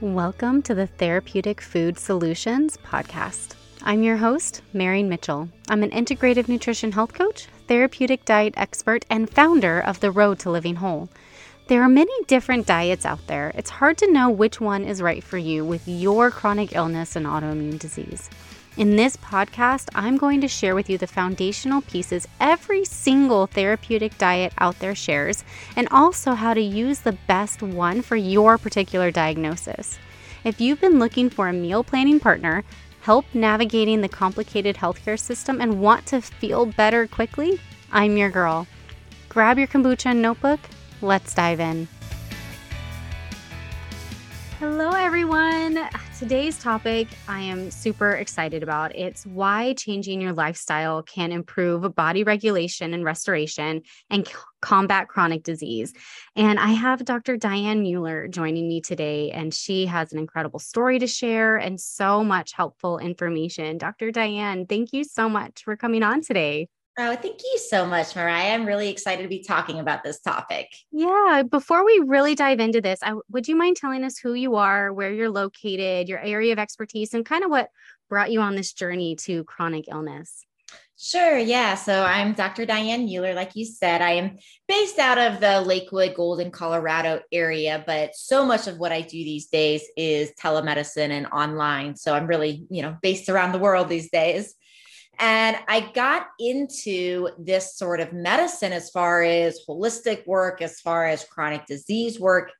Welcome to the Therapeutic Food Solutions podcast. I'm your host, Marian Mitchell. I'm an integrative nutrition health coach, therapeutic diet expert, and founder of The Road to Living Whole. There are many different diets out there. It's hard to know which one is right for you with your chronic illness and autoimmune disease. In this podcast, I'm going to share with you the foundational pieces every single therapeutic diet out there shares, and also how to use the best one for your particular diagnosis. If you've been looking for a meal planning partner, help navigating the complicated healthcare system, and want to feel better quickly, I'm your girl. Grab your kombucha notebook. Let's dive in. Hello, everyone. Today's topic I am super excited about. It's why changing your lifestyle can improve body regulation and restoration and c- combat chronic disease. And I have Dr. Diane Mueller joining me today, and she has an incredible story to share and so much helpful information. Dr. Diane, thank you so much for coming on today. Oh, thank you so much, Marian. I'm really excited to be talking about this topic. Yeah. Before we really dive into this, I, would you mind telling us who you are, where you're located, your area of expertise, and kind of what brought you on this journey to chronic illness? Sure. Yeah. So I'm Dr. Diane Mueller. Like you said, I am based out of the Lakewood, Golden, Colorado area, but so much of what I do these days is telemedicine and online. So I'm really, you know, based around the world these days. And I got into this sort of medicine as far as holistic work, as far as chronic disease work,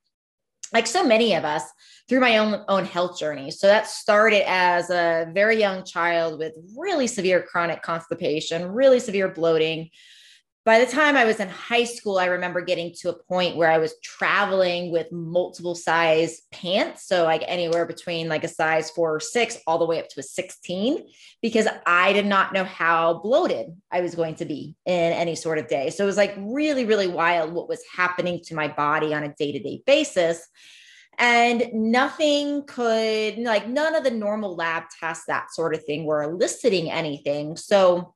like so many of us through my own own health journey. So that started as a very young child with really severe chronic constipation, really severe bloating, by the time I was in high school, I remember getting to a point where I was traveling with multiple size pants. So, like anywhere between like a size four or six all the way up to a 16, because I did not know how bloated I was going to be in any sort of day. So, it was like really, really wild what was happening to my body on a day to day basis. And nothing could, like, none of the normal lab tests, that sort of thing, were eliciting anything. So,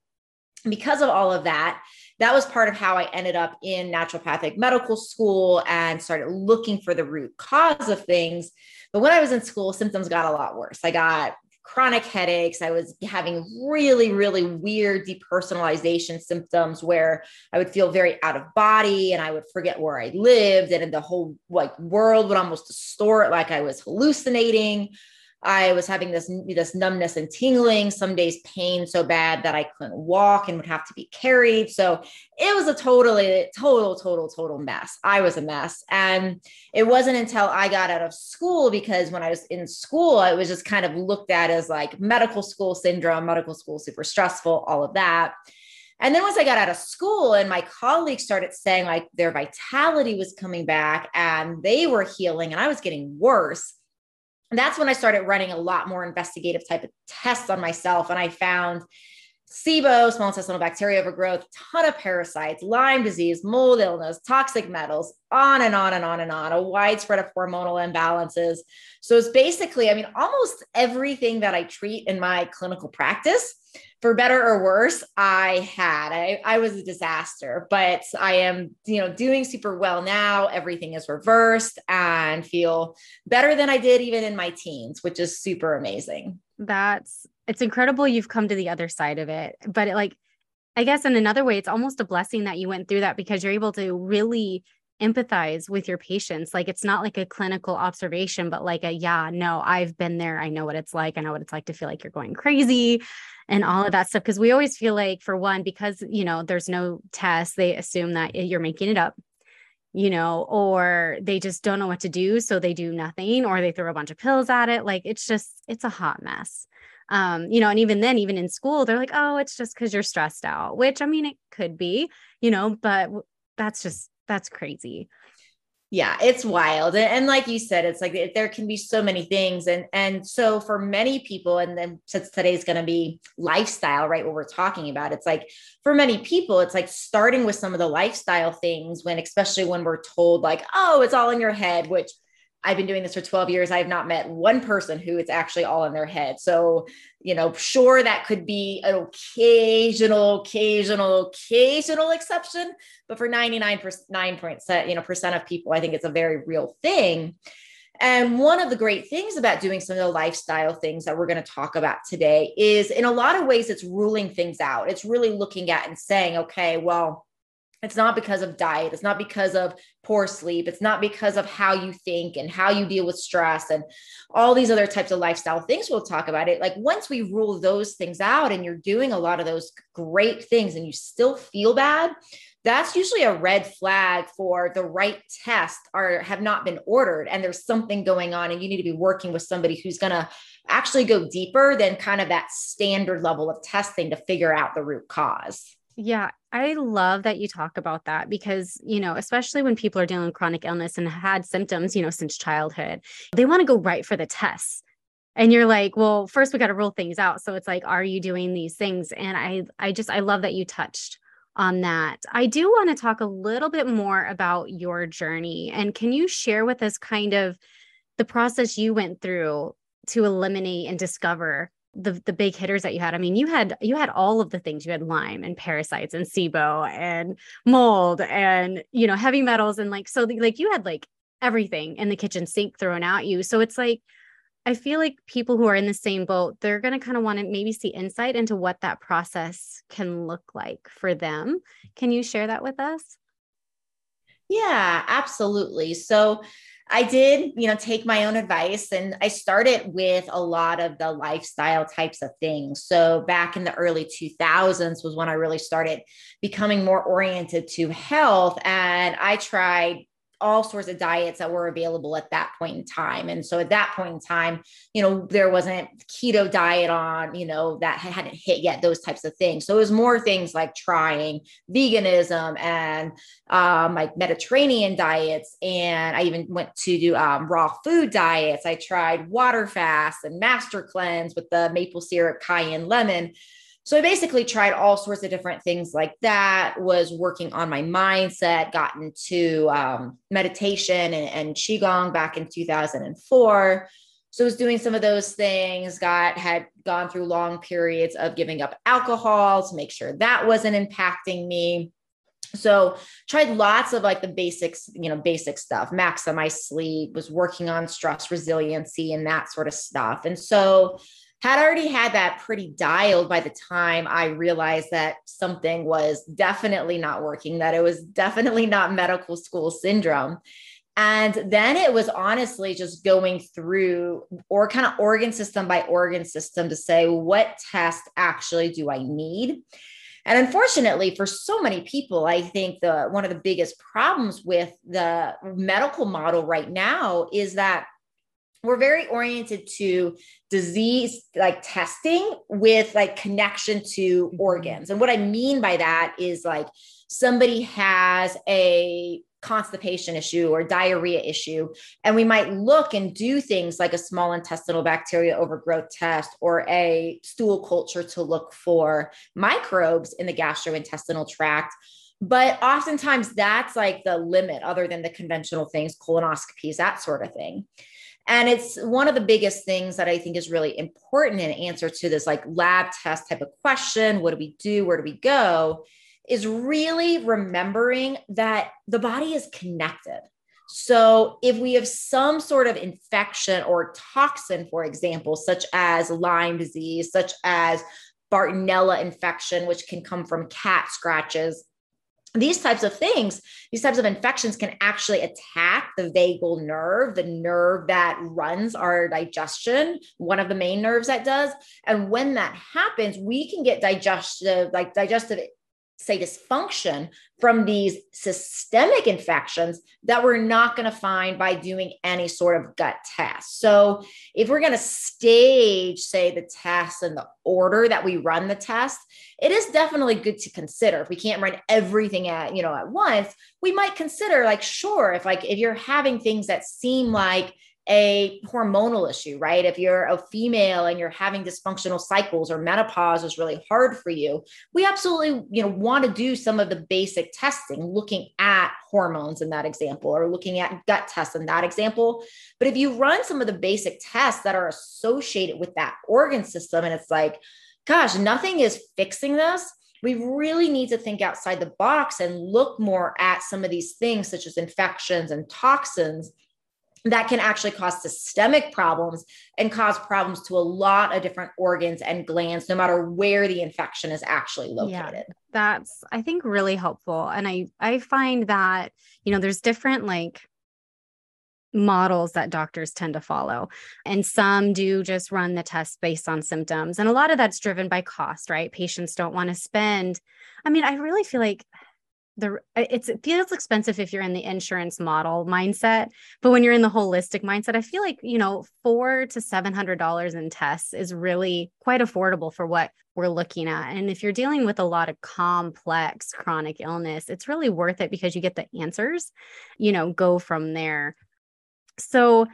because of all of that, that was part of how I ended up in naturopathic medical school and started looking for the root cause of things. But when I was in school, symptoms got a lot worse. I got chronic headaches. I was having really, really weird depersonalization symptoms where I would feel very out of body and I would forget where I lived. And the whole like world would almost distort like I was hallucinating. I was having this this numbness and tingling, some days pain so bad that I couldn't walk and would have to be carried. So it was a totally total total total mess. I was a mess. And it wasn't until I got out of school because when I was in school, I was just kind of looked at as like medical school syndrome, medical school super stressful, all of that. And then once I got out of school and my colleagues started saying like their vitality was coming back and they were healing and I was getting worse that's when I started running a lot more investigative type of tests on myself. And I found SIBO, small intestinal bacteria overgrowth, ton of parasites, Lyme disease, mold illness, toxic metals, on and on and on and on, a widespread of hormonal imbalances. So it's basically, I mean, almost everything that I treat in my clinical practice for better or worse, I had. I, I was a disaster, but I am, you know, doing super well now. Everything is reversed and feel better than I did even in my teens, which is super amazing. That's it's incredible you've come to the other side of it. But it, like I guess in another way, it's almost a blessing that you went through that because you're able to really empathize with your patients. Like it's not like a clinical observation, but like a, yeah, no, I've been there. I know what it's like. I know what it's like to feel like you're going crazy and all of that stuff. Cause we always feel like, for one, because, you know, there's no test, they assume that you're making it up, you know, or they just don't know what to do. So they do nothing or they throw a bunch of pills at it. Like it's just, it's a hot mess. Um, you know, and even then, even in school, they're like, oh, it's just because you're stressed out, which I mean, it could be, you know, but that's just that's crazy yeah it's wild and, like you said it's like there can be so many things and and so for many people and then since today's going to be lifestyle right what we're talking about it's like for many people it's like starting with some of the lifestyle things when especially when we're told like oh it's all in your head which I've been doing this for 12 years. I have not met one person who it's actually all in their head. So, you know, sure, that could be an occasional, occasional, occasional exception, but for 99%, 9%, you know, percent of people, I think it's a very real thing. And one of the great things about doing some of the lifestyle things that we're going to talk about today is in a lot of ways, it's ruling things out. It's really looking at and saying, okay, well, it's not because of diet. It's not because of poor sleep. It's not because of how you think and how you deal with stress and all these other types of lifestyle things. We'll talk about it. Like once we rule those things out and you're doing a lot of those great things and you still feel bad, that's usually a red flag for the right test are have not been ordered and there's something going on and you need to be working with somebody who's going to actually go deeper than kind of that standard level of testing to figure out the root cause. Yeah, I love that you talk about that because, you know, especially when people are dealing with chronic illness and had symptoms, you know, since childhood, they want to go right for the tests. And you're like, well, first we got to rule things out. So it's like, are you doing these things? And I I just I love that you touched on that. I do want to talk a little bit more about your journey. And can you share with us kind of the process you went through to eliminate and discover the the big hitters that you had. I mean, you had you had all of the things. You had Lyme and parasites and SIBO and mold and you know heavy metals and like so like you had like everything in the kitchen sink thrown at you. So it's like I feel like people who are in the same boat, they're going to kind of want to maybe see insight into what that process can look like for them. Can you share that with us? Yeah, absolutely. So I did, you know, take my own advice and I started with a lot of the lifestyle types of things. So back in the early 2000s was when I really started becoming more oriented to health and I tried all sorts of diets that were available at that point in time. And so at that point in time, you know, there wasn't keto diet on, you know, that hadn't hit yet, those types of things. So it was more things like trying veganism and um, like Mediterranean diets. And I even went to do um, raw food diets. I tried water fast and master cleanse with the maple syrup, cayenne, lemon. So I basically tried all sorts of different things like that, was working on my mindset, got into um, meditation and, and Qigong back in 2004. So I was doing some of those things, got had gone through long periods of giving up alcohol to make sure that wasn't impacting me. So tried lots of like the basics, you know, basic stuff, maximize sleep, was working on stress resiliency and that sort of stuff. And so had already had that pretty dialed by the time I realized that something was definitely not working, that it was definitely not medical school syndrome. And then it was honestly just going through or kind of organ system by organ system to say, what test actually do I need? And unfortunately, for so many people, I think the one of the biggest problems with the medical model right now is that we're very oriented to disease like testing with like connection to mm-hmm. organs. And what I mean by that is like somebody has a constipation issue or diarrhea issue. And we might look and do things like a small intestinal bacteria overgrowth test or a stool culture to look for microbes in the gastrointestinal tract. But oftentimes that's like the limit, other than the conventional things, colonoscopies, that sort of thing. And it's one of the biggest things that I think is really important in answer to this like lab test type of question what do we do? Where do we go? Is really remembering that the body is connected. So, if we have some sort of infection or toxin, for example, such as Lyme disease, such as Bartonella infection, which can come from cat scratches, these types of things, these types of infections can actually attack the vagal nerve, the nerve that runs our digestion, one of the main nerves that does. And when that happens, we can get digestive, like digestive say dysfunction from these systemic infections that we're not going to find by doing any sort of gut test. So if we're going to stage say the test and the order that we run the test, it is definitely good to consider. If we can't run everything at, you know, at once, we might consider like sure if like if you're having things that seem like a hormonal issue, right? If you're a female and you're having dysfunctional cycles or menopause is really hard for you, we absolutely, you know, want to do some of the basic testing, looking at hormones in that example or looking at gut tests in that example. But if you run some of the basic tests that are associated with that organ system and it's like, gosh, nothing is fixing this, we really need to think outside the box and look more at some of these things such as infections and toxins that can actually cause systemic problems and cause problems to a lot of different organs and glands no matter where the infection is actually located. yeah, that's i think really helpful. And i i find that you know there's different like models that doctors tend to follow. And some do just run the test based on symptoms. And a lot of that's driven by cost right? Patients don't want to spend i mean i really feel like the it's it feels expensive if you're in the insurance model mindset but when you're in the holistic mindset i feel like you know four to seven hundred dollars in tests is really quite affordable for what we're looking at. And if you're dealing with a lot of complex chronic illness it's really worth it because you get the answers you know go from there. So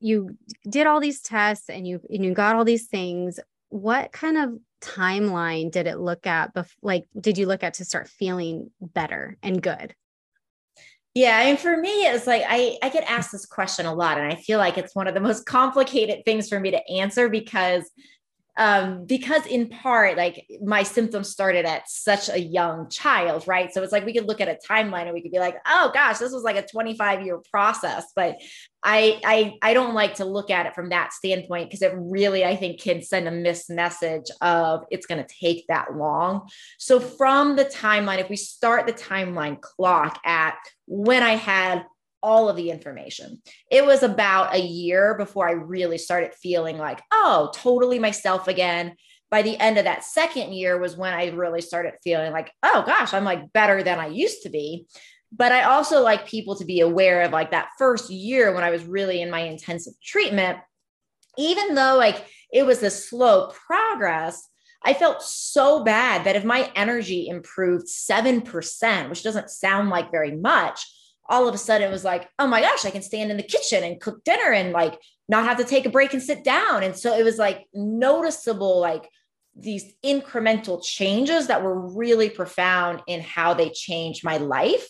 you did all these tests and you and you got all these things. What kind of timeline did it look at bef- like did you look at to start feeling better and good? Yeah and for me it's like i i get asked this question a lot and i feel like it's one of the most complicated things for me to answer because um, because in part, like my symptoms started at such a young child, right? So it's like we could look at a timeline and we could be like, oh gosh, this was like a 25 year process. But I I I don't like to look at it from that standpoint because it really I think can send a missed message of it's going to take that long. So from the timeline, if we start the timeline clock at when I had all of the information. It was about a year before I really started feeling like, oh, totally myself again. By the end of that second year was when I really started feeling like, oh gosh, I'm like better than I used to be. But I also like people to be aware of like that first year when I was really in my intensive treatment, even though like it was a slow progress, I felt so bad that if my energy improved 7%, which doesn't sound like very much, all of a sudden it was like, oh my gosh, I can stand in the kitchen and cook dinner and like not have to take a break and sit down. And so it was like noticeable, like these incremental changes that were really profound in how they changed my life.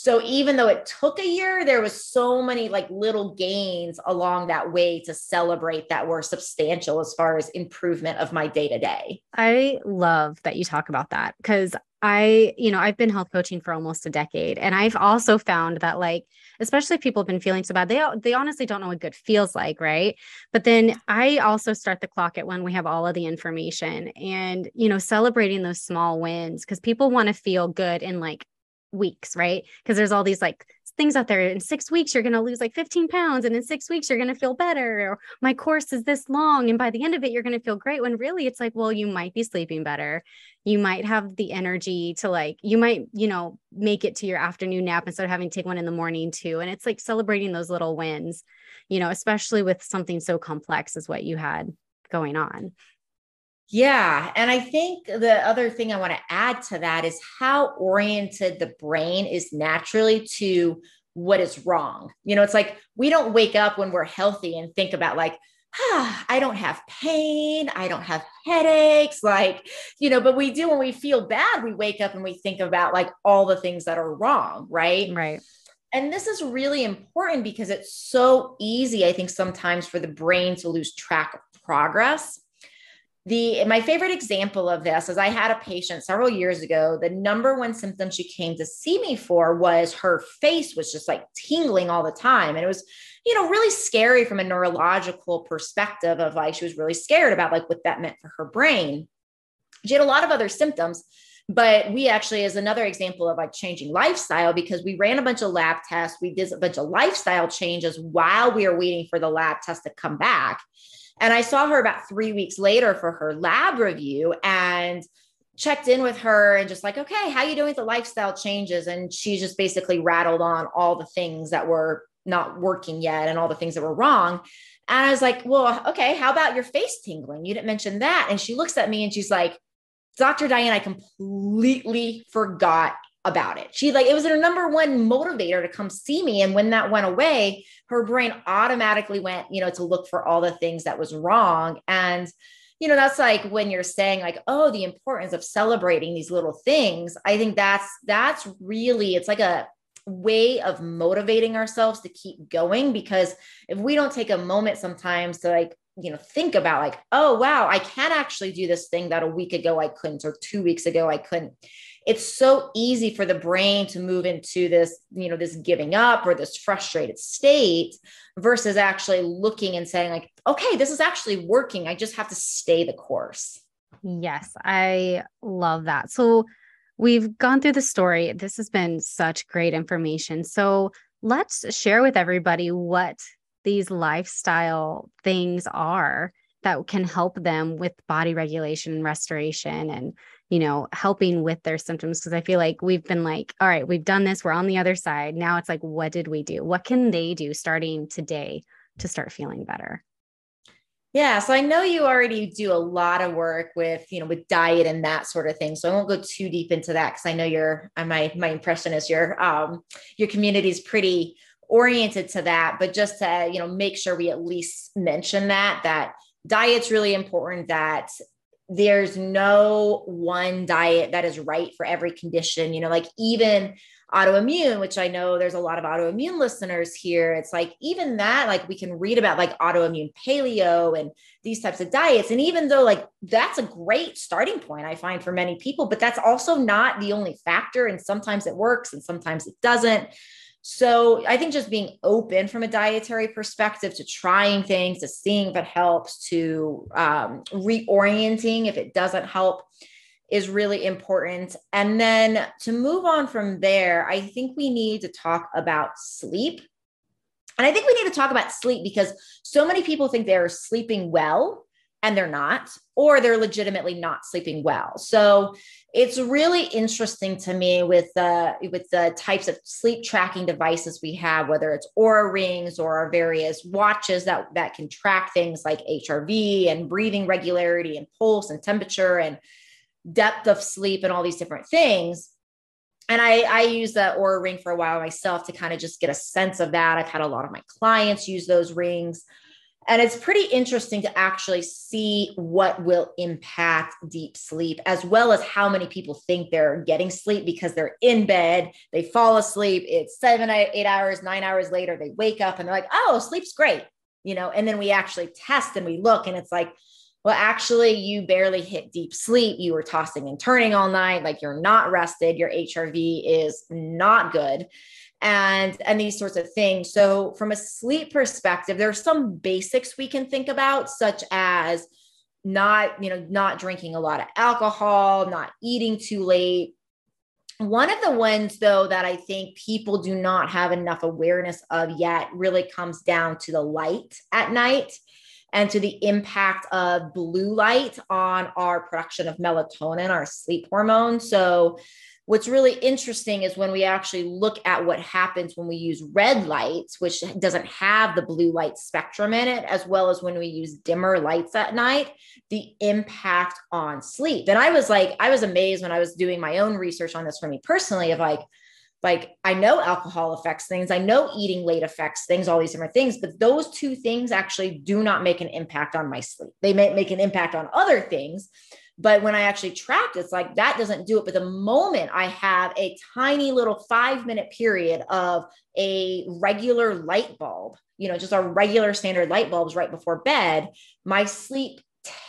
So even though it took a year, there was so many like little gains along that way to celebrate that were substantial as far as improvement of my day to day. I love that you talk about that because I, you know, I've been health coaching for almost a decade and I've also found that like especially if people have been feeling so bad, they they honestly don't know what good feels like, right? But then I also start the clock at when we have all of the information and, you know, celebrating those small wins because people want to feel good in like weeks, right? Because there's all these like things out there. In six weeks, you're going to lose like 15 pounds. And in six weeks, you're going to feel better. Or my course is this long. And by the end of it, you're going to feel great. When really it's like, well, you might be sleeping better. You might have the energy to like, you might, you know, make it to your afternoon nap instead of having to take one in the morning too. And it's like celebrating those little wins, you know, especially with something so complex as what you had going on. Yeah. And I think the other thing I want to add to that is how oriented the brain is naturally to what is wrong. You know, it's like we don't wake up when we're healthy and think about, like, ah, I don't have pain. I don't have headaches. Like, you know, but we do when we feel bad, we wake up and we think about like all the things that are wrong. Right. Right. And this is really important because it's so easy, I think, sometimes for the brain to lose track of progress the my favorite example of this is I had a patient several years ago. The number one symptom she came to see me for was her face was just like tingling all the time. And it was, you know, really scary from a neurological perspective of like she was really scared about like what that meant for her brain. She had a lot of other symptoms, but we actually is another example of like changing lifestyle because we ran a bunch of lab tests, we did a bunch of lifestyle changes while we were waiting for the lab test to come back. And I saw her about three weeks later for her lab review and checked in with her and just like, okay, how you doing with the lifestyle changes? And she just basically rattled on all the things that were not working yet and all the things that were wrong. And I was like, well, okay, how about your face tingling? You didn't mention that. And she looks at me and she's like, Dr. Diane, I completely forgot about it. She like it was her number one motivator to come see me. And when that went away, her brain automatically went, you know, to look for all the things that was wrong. And you know, that's like when you're saying like, oh, the importance of celebrating these little things. I think that's that's really it's like a way of motivating ourselves to keep going because if we don't take a moment sometimes to like you know think about like oh wow i can actually do this thing that a week ago i couldn't or two weeks ago i couldn't it's so easy for the brain to move into this, you know, this giving up or this frustrated state versus actually looking and saying, like, okay, this is actually working. I just have to stay the course. Yes, I love that. So we've gone through the story. This has been such great information. So let's share with everybody what these lifestyle things are that can help them with body regulation and restoration and you know helping with their symptoms because i feel like we've been like all right we've done this we're on the other side now it's like what did we do what can they do starting today to start feeling better yeah, so I know you already do a lot of work with, you know, with diet and that sort of thing. So I won't go too deep into that because I know your uh, my my impression is your um your community is pretty oriented to that. But just to you know make sure we at least mention that that diet's really important. That there's no one diet that is right for every condition. You know, like even autoimmune, which I know there's a lot of autoimmune listeners here. It's like even that, like we can read about like autoimmune paleo and these types of diets. And even though like that's a great starting point, I find for many people, but that's also not the only factor. And sometimes it works and sometimes it doesn't. So I think just being open from a dietary perspective to trying things, to seeing if it helps, to um, reorienting if it doesn't help is really important. And then to move on from there, I think we need to talk about sleep. And I think we need to talk about sleep because so many people think they're sleeping well and they're not, or they're legitimately not sleeping well. So it's really interesting to me with the with the types of sleep tracking devices we have, whether it's Oura rings or our various watches that that can track things like HRV and breathing regularity and pulse and temperature and depth of sleep and all these different things. And I, I use the Oura ring for a while myself to kind of just get a sense of that. I've had a lot of my clients use those rings. And it's pretty interesting to actually see what will impact deep sleep, as well as how many people think they're getting sleep because they're in bed, they fall asleep, it's seven, eight hours, nine hours later, they wake up and they're like, oh, sleep's great. You know, and then we actually test and we look, and it's like, well, actually, you barely hit deep sleep. You were tossing and turning all night, like you're not rested. Your HRV is not good. And, and these sorts of things. So, from a sleep perspective, there are some basics we can think about, such as not, you know, not drinking a lot of alcohol, not eating too late, one of the ones, though, that I think people do not have enough awareness of yet really comes down to the light at night and to the impact of blue light on our production of melatonin, our sleep hormone. So, what's really interesting is when we actually look at what happens when we use red lights, which doesn't have the blue light spectrum in it, as well as when we use dimmer lights at night, the impact on sleep. And I was like, I was amazed when I was doing my own research on this for me personally of like, like I know alcohol affects things, I know eating late affects things, all these different things, but those two things actually do not make an impact on my sleep. They may make an impact on other things, but when I actually tracked, it's like that doesn't do it. But the moment I have a tiny little five minute period of a regular light bulb, you know, just our regular standard light bulbs right before bed, my sleep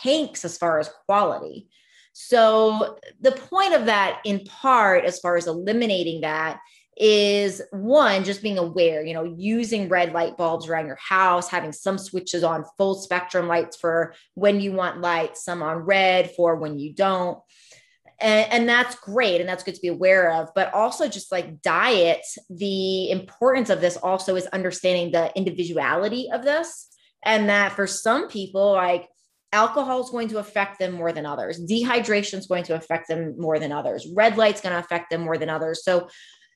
tanks as far as quality. So, the point of that, in part, as far as eliminating that, is one, just being aware, you know, using red light bulbs around your house, having some switches on full spectrum lights for when you want light, some on red for when you don't. And, and, that's great and that's good to be aware of but also just like diet the importance of this also is understanding the individuality of this and that for some people like alcohol is going to affect them more than others dehydration is going to affect them more than others red light's going to affect them more than others so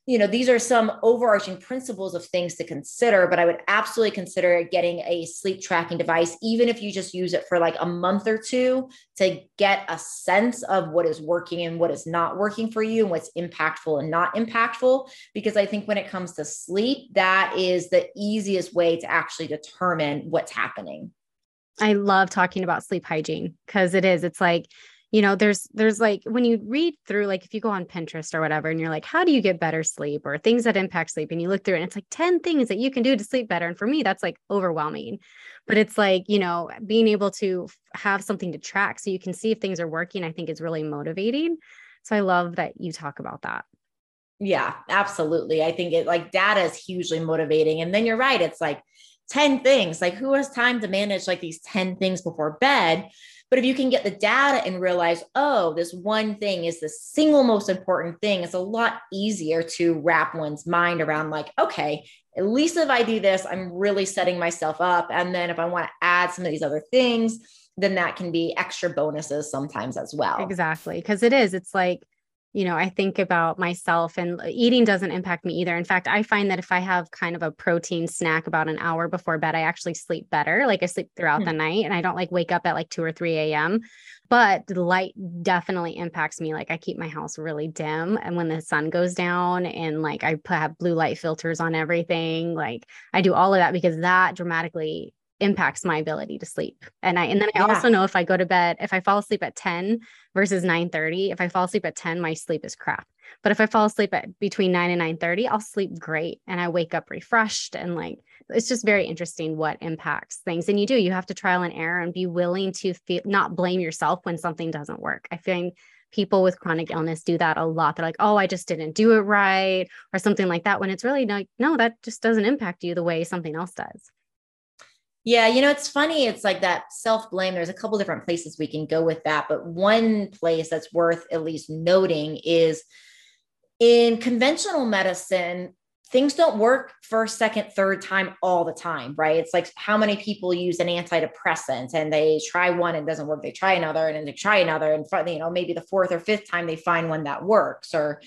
you know these are some overarching principles of things to consider but i would absolutely consider getting a sleep tracking device even if you just use it for like a month or two to get a sense of what is working and what is not working for you and what's impactful and not impactful because i think when it comes to sleep that is the easiest way to actually determine what's happening I love talking about sleep hygiene because it is. It's like, you know, there's there's like when you read through, like if you go on Pinterest or whatever, and you're like, how do you get better sleep or things that impact sleep? And you look through and it's like 10 things that you can do to sleep better. And for me, that's like overwhelming. But it's like, you know, being able to have something to track so you can see if things are working, I think is really motivating So I love that you talk about that. Yeah, absolutely. I think it like data is hugely motivating. And then you're right. It's like 10 things. Like who has time to manage like these 10 things before bed? But if you can get the data and realize, oh, this one thing is the single most important thing, it's a lot easier to wrap one's mind around, like, okay, at least if I do this, I'm really setting myself up. And then if I want to add some of these other things, then that can be extra bonuses sometimes as well. Exactly. Cause it is, it's like, you know, I think about myself and eating doesn't impact me either. In fact, I find that if I have kind of a protein snack about an hour before bed, I actually sleep better. Like I sleep throughout mm-hmm. the night and I don't like wake up at like 2 or 3 a.m. But the light definitely impacts me. Like I keep my house really dim. And when the sun goes down and like I put, have blue light filters on everything, like I do all of that because that dramatically impacts my ability to sleep. And I and then I yeah. also know if I go to bed, if I fall asleep at 10 versus 9:30, if I fall asleep at 10, my sleep is crap. But if I fall asleep at between 9 and 9:30, I'll sleep great and I wake up refreshed and like it's just very interesting what impacts things. And you do, you have to trial and error and be willing to feel not blame yourself when something doesn't work. I find people with chronic illness do that a lot. They're like, oh, I just didn't do it right, or something like that. When it's really like, no, that just doesn't impact you the way something else does. Yeah, you know, it's funny. It's like that self blame. There's a couple different places we can go with that. But one place that's worth at least noting is in conventional medicine, things don't work first, second, third time all the time, right? It's like how many people use an antidepressant and they try one and doesn't work. They try another and then they try another. And, you know, maybe the fourth or fifth time they find one that works or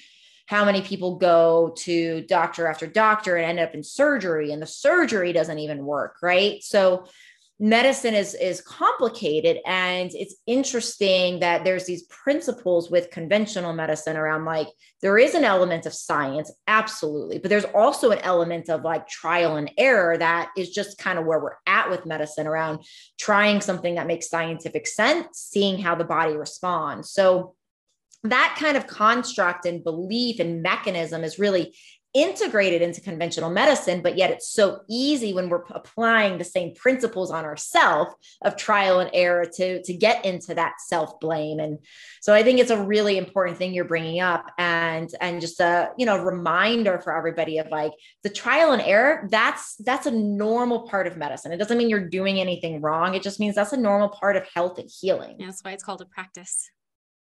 how many people go to doctor after doctor and end up in surgery and the surgery doesn't even work right? So medicine is is complicated and it's interesting that there's these principles with conventional medicine around like there is an element of science absolutely but there's also an element of like trial and error that is just kind of where we're at with medicine around trying something that makes scientific sense seeing how the body responds. So that kind of construct and belief and mechanism is really integrated into conventional medicine but yet it's so easy when we're applying the same principles on ourselves of trial and error to to get into that self blame and so i think it's a really important thing you're bringing up and and just a you know reminder for everybody of like the trial and error that's that's a normal part of medicine. It doesn't mean you're doing anything wrong. It just means that's a normal part of health and healing. Yeah, that's why it's called a practice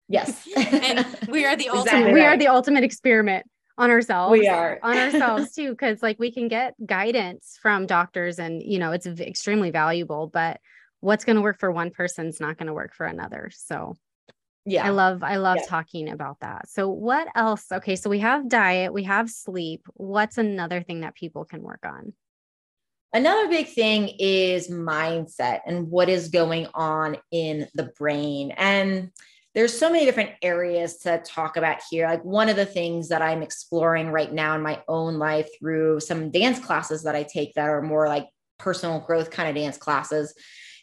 Yes. and we are the ultimate exactly we right. are the ultimate experiment on ourselves. We are on ourselves too cuz like we can get guidance from doctors and you know it's extremely valuable but what's going to work for one person's not going to work for another. So yeah. I love I love yeah. talking about that. So what else? Okay, so we have diet, we have sleep. What's another thing that people can work on? Another big thing is mindset and what is going on in the brain. And there's so many different areas to talk about here. Like one of the things that I'm exploring right now in my own life through some dance classes that I take that are more like personal growth kind of dance classes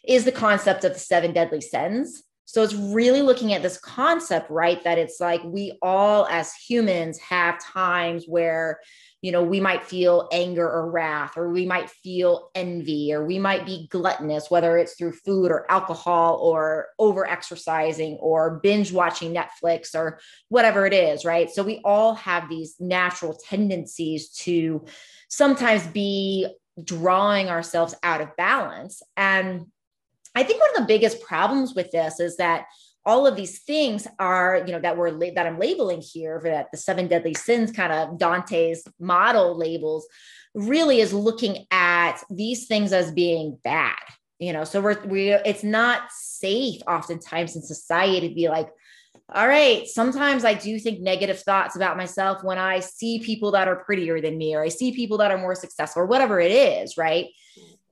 is the concept of the seven deadly sins. So it's really looking at this concept, right? That it's like we all as humans have times where you know, we might feel anger or wrath, or we might feel envy, or we might be gluttonous, whether it's through food or alcohol or over exercising or binge watching Netflix or whatever it is, right? So we all have these natural tendencies to sometimes be drawing ourselves out of balance. And I think one of the biggest problems with this is that all of these things are you know that we're that i'm labeling here for that the seven deadly sins kind of dante's model labels really is looking at these things as being bad you know? So we're we it's not safe oftentimes in society to be like all right sometimes i do think negative thoughts about myself when i see people that are prettier than me or i see people that are more successful or whatever it is right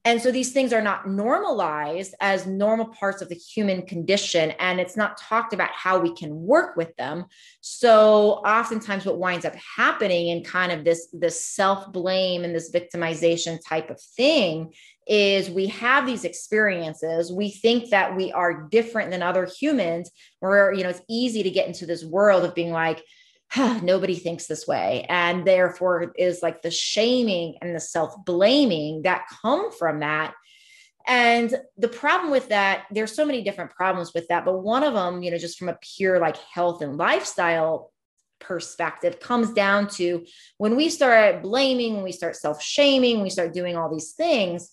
and so these things are not normalized as normal parts of the human condition. And it's not talked about how we can work with them. So oftentimes what winds up happening in kind of this, this self-blame and this victimization type of thing is we have these experiences. We think that we are different than other humans, where you know it's easy to get into this world of being like, nobody thinks this way and therefore is like the shaming and the self-blaming that come from that And the problem with that, there's so many different problems with that, but one of them, you know, just from a pure like health and lifestyle perspective comes down to when we start blaming, when we start self shaming, we start doing all these things.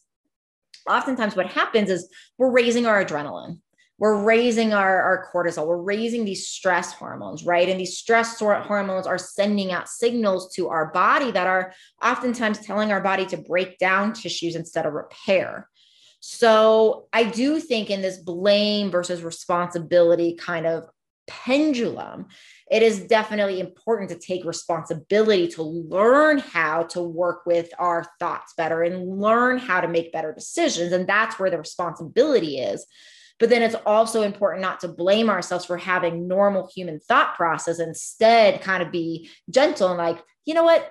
Oftentimes, what happens is we're raising our adrenaline we're raising our, our cortisol. We're raising these stress hormones right? And these stress hormones are sending out signals to our body that are oftentimes telling our body to break down tissues instead of repair. So i do think in this blame versus responsibility kind of pendulum it is definitely important to take responsibility to learn how to work with our thoughts better and learn how to make better decisions. And that's where the responsibility is but then it's also important not to blame ourselves for having normal human thought process. Instead, kind of be gentle and like, you know what?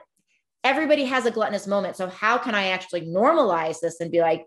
Everybody has a gluttonous moment. So how can I actually normalize this and be like,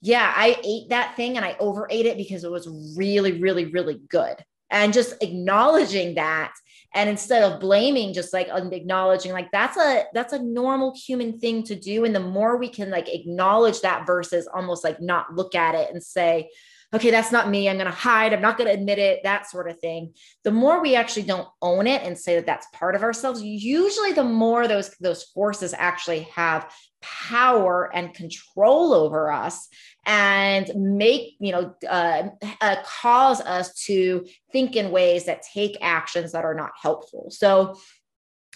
yeah, I ate that thing and I overate it because it was really, really, really good. And just acknowledging that and instead of blaming just like acknowledging like that's a that's a normal human thing to do and the more we can like acknowledge that versus almost like not look at it and say okay, that's not me. I'm going to hide. I'm not going to admit it, that sort of thing. The more we actually don't own it and say that that's part of ourselves, usually the more those, those forces actually have power and control over us and make you know uh, uh, cause us to think in ways that take actions that are not helpful so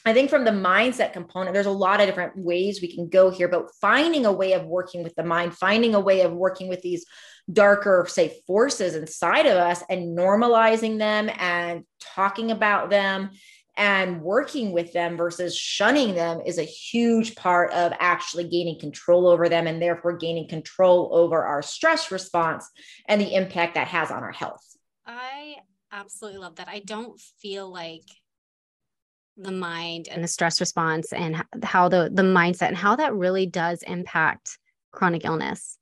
I think from the mindset component, there's a lot of different ways we can go here, but finding a way of working with the mind, finding a way of working with these darker, say, forces inside of us and normalizing them and talking about them and working with them versus shunning them is a huge part of actually gaining control over them and therefore gaining control over our stress response and the impact that has on our health. I absolutely love that. I don't feel like the mind and the stress response and how the the mindset and how that really does impact chronic illness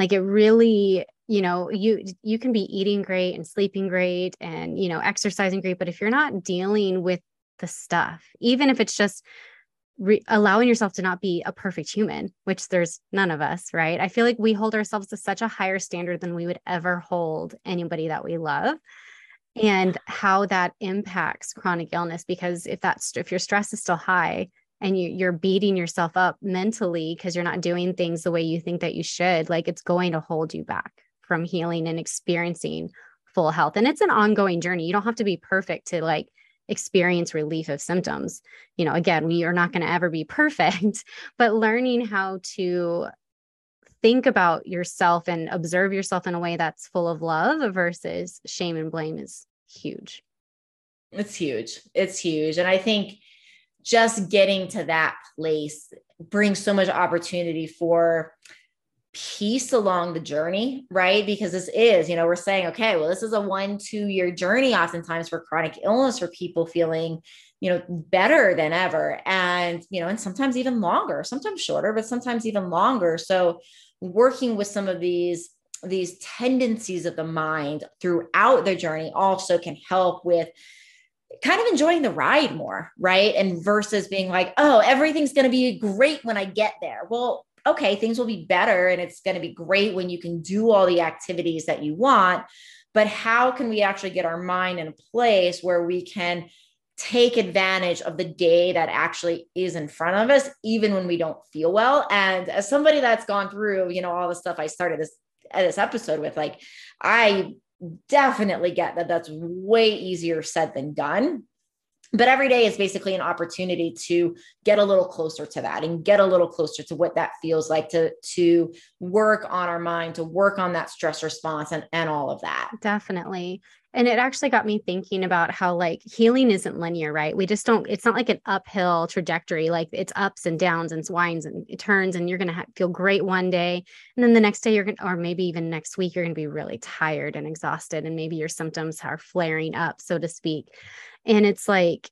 like it really you know you you can be eating great and sleeping great and you know exercising great but if you're not dealing with the stuff even if it's just re- allowing yourself to not be a perfect human which there's none of us right? I feel like we hold ourselves to such a higher standard than we would ever hold anybody that we love and how that impacts chronic illness because if that's if your stress is still high and you, you're beating yourself up mentally because you're not doing things the way you think that you should like it's going to hold you back from healing and experiencing full health and it's an ongoing journey you don't have to be perfect to like experience relief of symptoms you know again we are not going to ever be perfect but learning how to think about yourself and observe yourself in a way that's full of love versus shame and blame is huge. It's huge. It's huge. And I think just getting to that place brings so much opportunity for peace along the journey, right? Because this is, you know, we're saying, okay, well, this is a one, two year journey, oftentimes for chronic illness, for people feeling, you know, better than ever. And, you know, and sometimes even longer, sometimes shorter, but sometimes even longer. So working with some of these these tendencies of the mind throughout the journey also can help with kind of enjoying the ride more, right? And versus being like, oh, everything's going to be great when I get there. Well, okay, things will be better and it's going to be great when you can do all the activities that you want. But how can we actually get our mind in a place where we can take advantage of the day that actually is in front of us, even when we don't feel well. And as somebody that's gone through, you know, all the stuff I started this this episode with, like, I definitely get that that's way easier said than done. But every day is basically an opportunity to get a little closer to that and get a little closer to what that feels like to to work on our mind to work on that stress response and and all of that. Definitely and it actually got me thinking about how like healing isn't linear right we just don't it's not like an uphill trajectory like it's ups and downs and winds and it turns and you're going to ha- feel great one day and then the next day you're going to or maybe even next week you're going to be really tired and exhausted and maybe your symptoms are flaring up so to speak and it's like,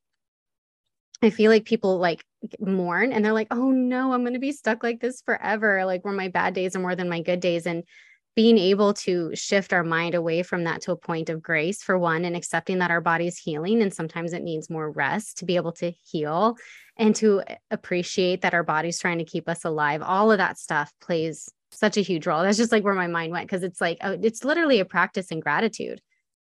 I feel like people like mourn and they're like, oh no, I'm going to be stuck like this forever. Like where my bad days are more than my good days. And being able to shift our mind away from that to a point of grace for one and accepting that our body's healing and sometimes it needs more rest to be able to heal and to appreciate that our body's trying to keep us alive all of that stuff plays such a huge role. That's just like where my mind went because it's like, oh, it's literally a practice in gratitude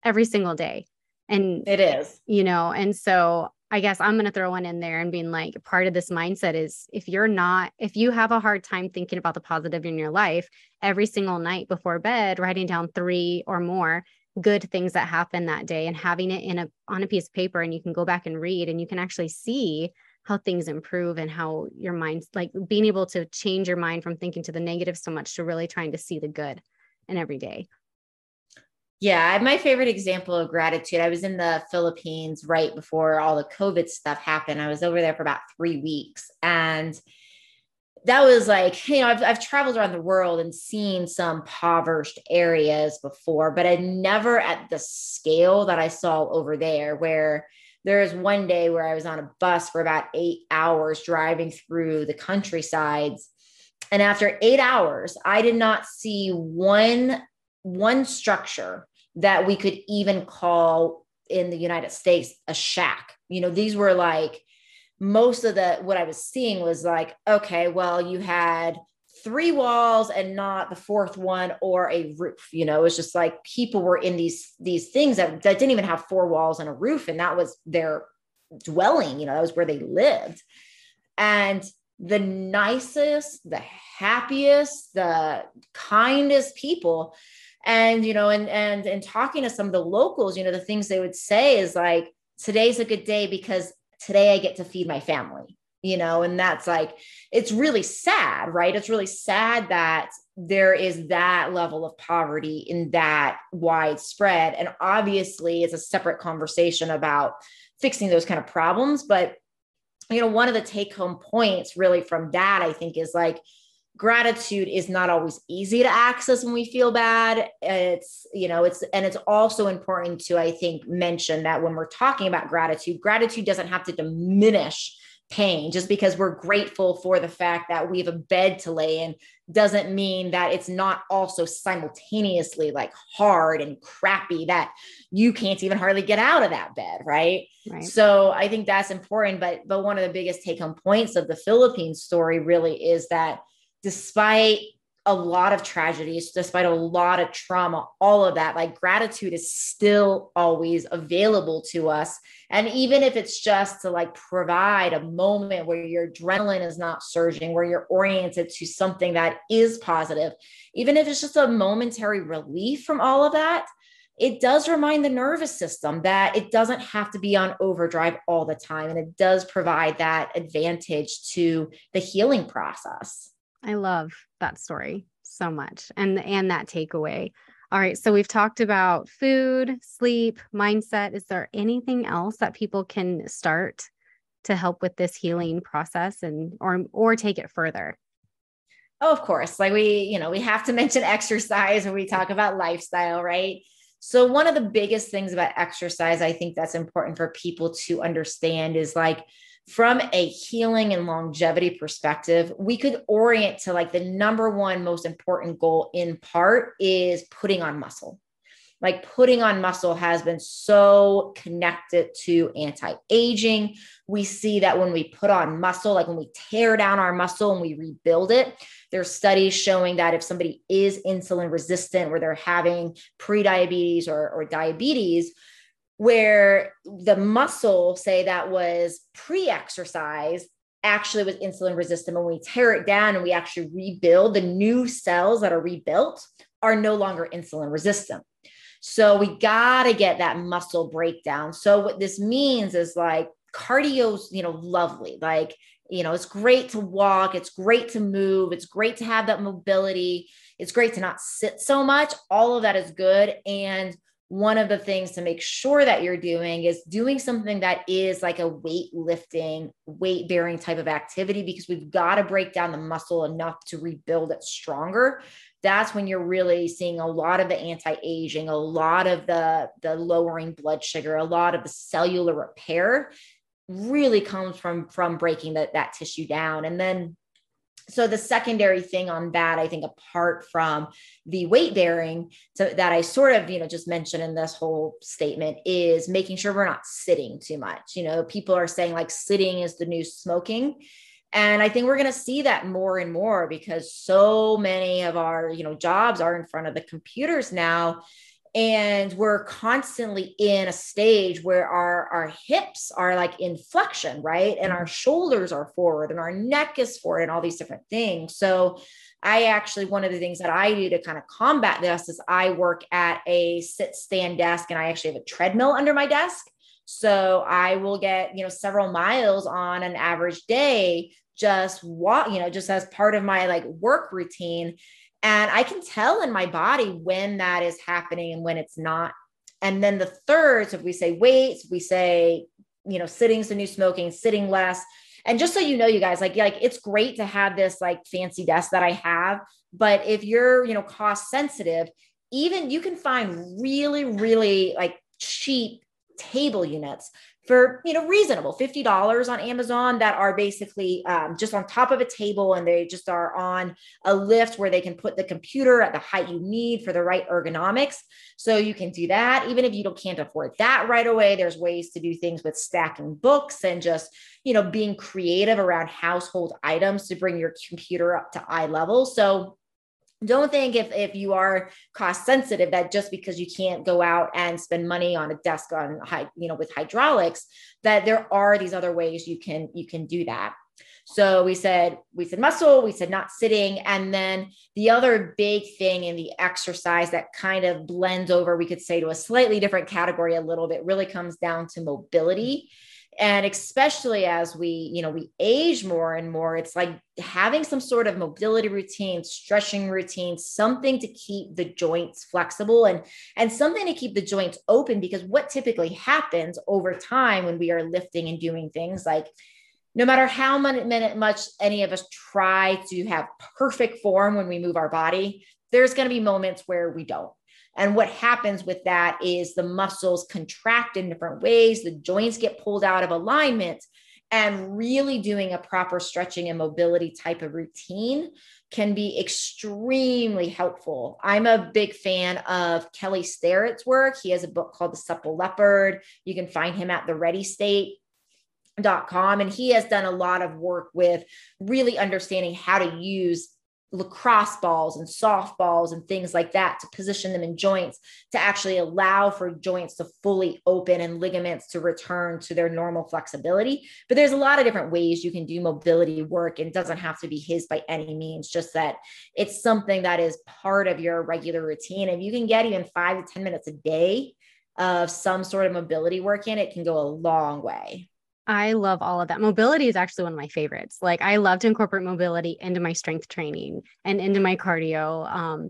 every single day. And it is, you know, and so I guess I'm going to throw one in there and being like, part of this mindset is if you're not, if you have a hard time thinking about the positive in your life every single night before bed, writing down three or more good things that happen that day and having it in a on a piece of paper and you can go back and read and you can actually see how things improve and how your mind's like being able to change your mind from thinking to the negative so much to really trying to see the good in every day. Yeah, my favorite example of gratitude. I was in the Philippines right before all the COVID stuff happened. I was over there for about three weeks. And that was like, you know, I've, I've traveled around the world and seen some impoverished areas before, but I never at the scale that I saw over there, where there was one day where I was on a bus for about eight hours driving through the countrysides. And after eight hours, I did not see one one structure that we could even call in the United States a shack. You know, these were like most of the what I was seeing was like, okay, well, you had three walls and not the fourth one or a roof. You know, it's just like people were in these these things that, that didn't even have four walls and a roof, and that was their dwelling. You know, that was where they lived. And the nicest, the happiest, the kindest people and you know and and and talking to some of the locals you know the things they would say is like today's a good day because today i get to feed my family you know? And that's like it's really sad right? It's really sad that there is that level of poverty in that widespread. And obviously it's a separate conversation about fixing those kind of problems. But you know one of the take home points really from that i think is like gratitude is not always easy to access when we feel bad. It's you know it's and it's also important to i think mention that when we're talking about gratitude gratitude doesn't have to diminish pain. Just because we're grateful for the fact that we have a bed to lay in doesn't mean that it's not also simultaneously like hard and crappy that you can't even hardly get out of that bed right, right. so i think that's important but but one of the biggest take home points of the philippines story really is that despite a lot of tragedies, despite a lot of trauma, all of that, like gratitude is still always available to us. And even if it's just to like provide a moment where your adrenaline is not surging, where you're oriented to something that is positive, even if it's just a momentary relief from all of that, it does remind the nervous system that it doesn't have to be on overdrive all the time. And it does provide that advantage to the healing process. I love that story so much and and that takeaway. All right, so we've talked about food, sleep, mindset. Is there anything else that people can start to help with this healing process and or or take it further? Oh, of course. Like we, you know, we have to mention exercise when we talk about lifestyle, right? So one of the biggest things about exercise I think that's important for people to understand is like from a healing and longevity perspective, we could orient to like the number one most important goal in part is putting on muscle. Like putting on muscle has been so connected to anti aging. We see that when we put on muscle, like when we tear down our muscle and we rebuild it, there's studies showing that if somebody is insulin resistant, where they're having pre-diabetes or, or diabetes, where the muscle, say that was pre exercise, actually was insulin resistant. When we tear it down and we actually rebuild, the new cells that are rebuilt are no longer insulin resistant. So we got to get that muscle breakdown. So what this means is like cardio's, you know, lovely. Like, you know, it's great to walk, it's great to move, it's great to have that mobility, it's great to not sit so much. All of that is good and one of the things to make sure that you're doing is doing something that is like a weight lifting, weight bearing type of activity because we've got to break down the muscle enough to rebuild it stronger. That's when you're really seeing a lot of the anti-aging, a lot of the the lowering blood sugar, a lot of the cellular repair really comes from from breaking that that tissue down. And then so the secondary thing on that i think apart from the weight bearing so that i sort of you know just mentioned in this whole statement is making sure we're not sitting too much. You know people are saying like sitting is the new smoking. And i think we're going to see that more and more because so many of our you know jobs are in front of the computers now and we're constantly in a stage where our our hips are like in flexion right? And our mm-hmm. shoulders are forward and our neck is forward and all these different things. So i actually one of the things that i do to kind of combat this is i work at a sit stand desk and i actually have a treadmill under my desk. So i will get you know several miles on an average day just walk you know just as part of my like work routine and I can tell in my body when that is happening and when it's not. And then the third, so if we say weights, we say, you know, sitting's the new smoking, sitting less. And just so you know, you guys, like, like it's great to have this like fancy desk that I have. But if you're, you know, cost sensitive, even you can find really, really like cheap table units for you know reasonable $50 on amazon that are basically um, just on top of a table and they just are on a lift where they can put the computer at the height you need for the right ergonomics. So you can do that. Even if you don't can't afford that right away there's ways to do things with stacking books and just you know being creative around household items to bring your computer up to eye level. So don't think if if you are cost sensitive that just because you can't go out and spend money on a desk on high you know with hydraulics that there are these other ways you can you can do that. So we said we said muscle we said not sitting. And then the other big thing in the exercise that kind of blends over we could say to a slightly different category a little bit really comes down to mobility and especially as we you know we age more and more it's like having some sort of mobility routine stretching routine something to keep the joints flexible and and something to keep the joints open because what typically happens over time when we are lifting and doing things like no matter how much any of us try to have perfect form when we move our body there's going to be moments where we don't and what happens with that is the muscles contract in different ways, the joints get pulled out of alignment. And really doing a proper stretching and mobility type of routine can be extremely helpful. I'm a big fan of Kelly Starrett's work. He has a book called The Supple Leopard. You can find him at the Ready State dot com and he has done a lot of work with really understanding how to use lacrosse balls and softballs and things like that to position them in joints to actually allow for joints to fully open and ligaments to return to their normal flexibility. But there's a lot of different ways you can do mobility work and doesn't have to be his by any means, just that it's something that is part of your regular routine. If you can get even five to 10 minutes a day of some sort of mobility work in, it can go a long way. I love all of that. Mobility is actually one of my favorites. Like I love to incorporate mobility into my strength training and into my cardio. Um,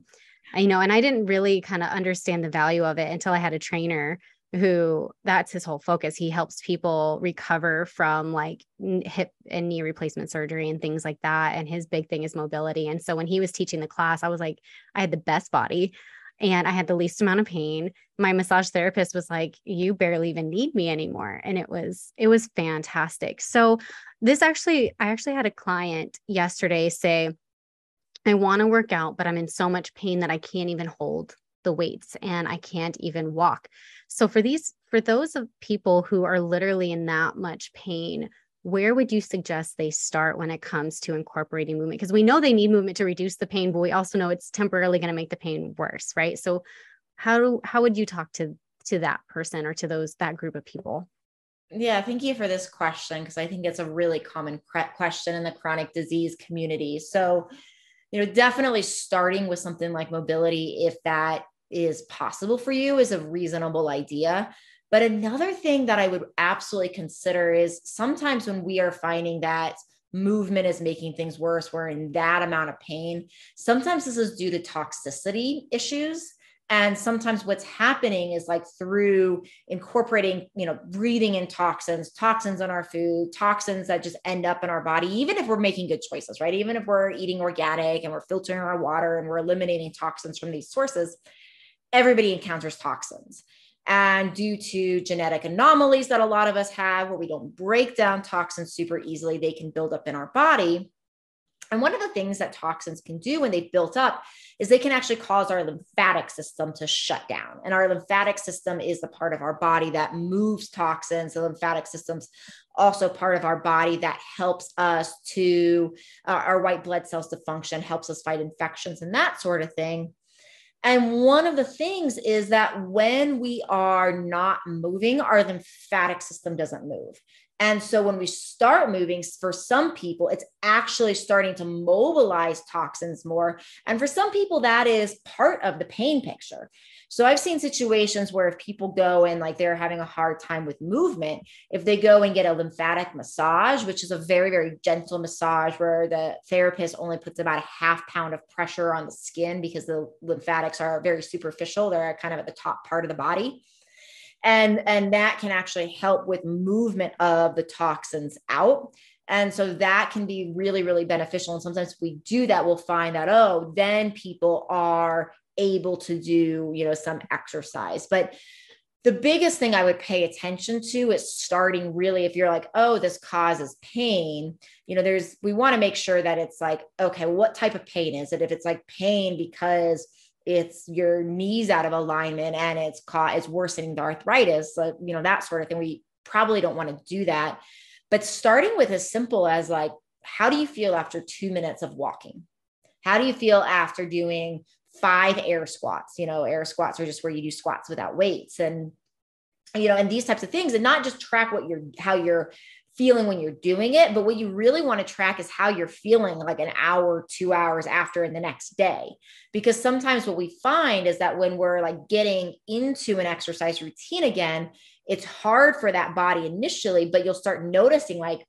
I know, and I didn't really kind of understand the value of it until I had a trainer who that's his whole focus. He helps people recover from like hip and knee replacement surgery and things like that. And his big thing is mobility. And so when he was teaching the class, I was like, I had the best body and I had the least amount of pain. My massage therapist was like, "You barely even need me anymore." And it was it was fantastic. So this actually I actually had a client yesterday say, "I want to work out, but I'm in so much pain that I can't even hold the weights and I can't even walk." So for these for those of people who are literally in that much pain, where would you suggest they start when it comes to incorporating movement? Because we know they need movement to reduce the pain, but we also know it's temporarily going to make the pain worse, right? So how do how would you talk to to that person or to those that group of people? Yeah, thank you for this question because I think it's a really common question in the chronic disease community. So, you know, definitely starting with something like mobility if that is possible for you is a reasonable idea. But another thing that I would absolutely consider is sometimes when we are finding that movement is making things worse, we're in that amount of pain. Sometimes this is due to toxicity issues. And sometimes what's happening is like through incorporating, you know, breathing in toxins, toxins in our food, toxins that just end up in our body, even if we're making good choices, right? Even if we're eating organic and we're filtering our water and we're eliminating toxins from these sources, everybody encounters toxins. And due to genetic anomalies that a lot of us have, where we don't break down toxins super easily, they can build up in our body. And one of the things that toxins can do when they've built up is they can actually cause our lymphatic system to shut down. And our lymphatic system is the part of our body that moves toxins. The lymphatic system's also part of our body that helps us to, uh, our white blood cells to function, helps us fight infections and that sort of thing. And one of the things is that when we are not moving, our lymphatic system doesn't move. And so when we start moving, for some people, it's actually starting to mobilize toxins more. And for some people, that is part of the pain picture. So I've seen situations where if people go and like they're having a hard time with movement, if they go and get a lymphatic massage, which is a very, very gentle massage where the therapist only puts about a half pound of pressure on the skin because the lymphatics are very superficial, they're kind of at the top part of the body and and that can actually help with movement of the toxins out. And so that can be really really beneficial. And sometimes we do that we'll find that oh then people are able to do you know some exercise. But the biggest thing I would pay attention to is starting really if you're like, oh, this causes pain, you know, there's, we want to make sure that it's like, okay, what type of pain is it? If it's like pain because it's your knees out of alignment and it's caught it's worsening the arthritis you know that sort of thing. We probably don't want to do that. But starting with as simple as like how do you feel after two minutes of walking? How do you feel after doing five air squats? You know air squats are just where you do squats without weights and you know and these types of things and not just track what you're how you're feeling when you're doing it. But what you really want to track is how you're feeling like an hour, two hours after in the next day. Because sometimes what we find is that when we're like getting into an exercise routine again, it's hard for that body initially, but you'll start noticing like,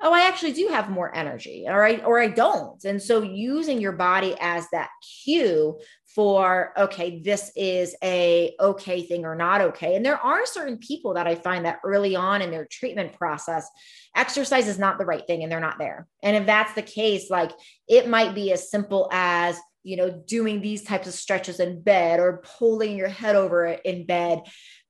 oh, I actually do have more energy, all right, or I don't. And so using your body as that cue for okay this is a okay thing or not okay. And there are certain people that i find that early on in their treatment process exercise is not the right thing and they're not there. And if that's the case like it might be as simple as you know doing these types of stretches in bed or pulling your head over it in bed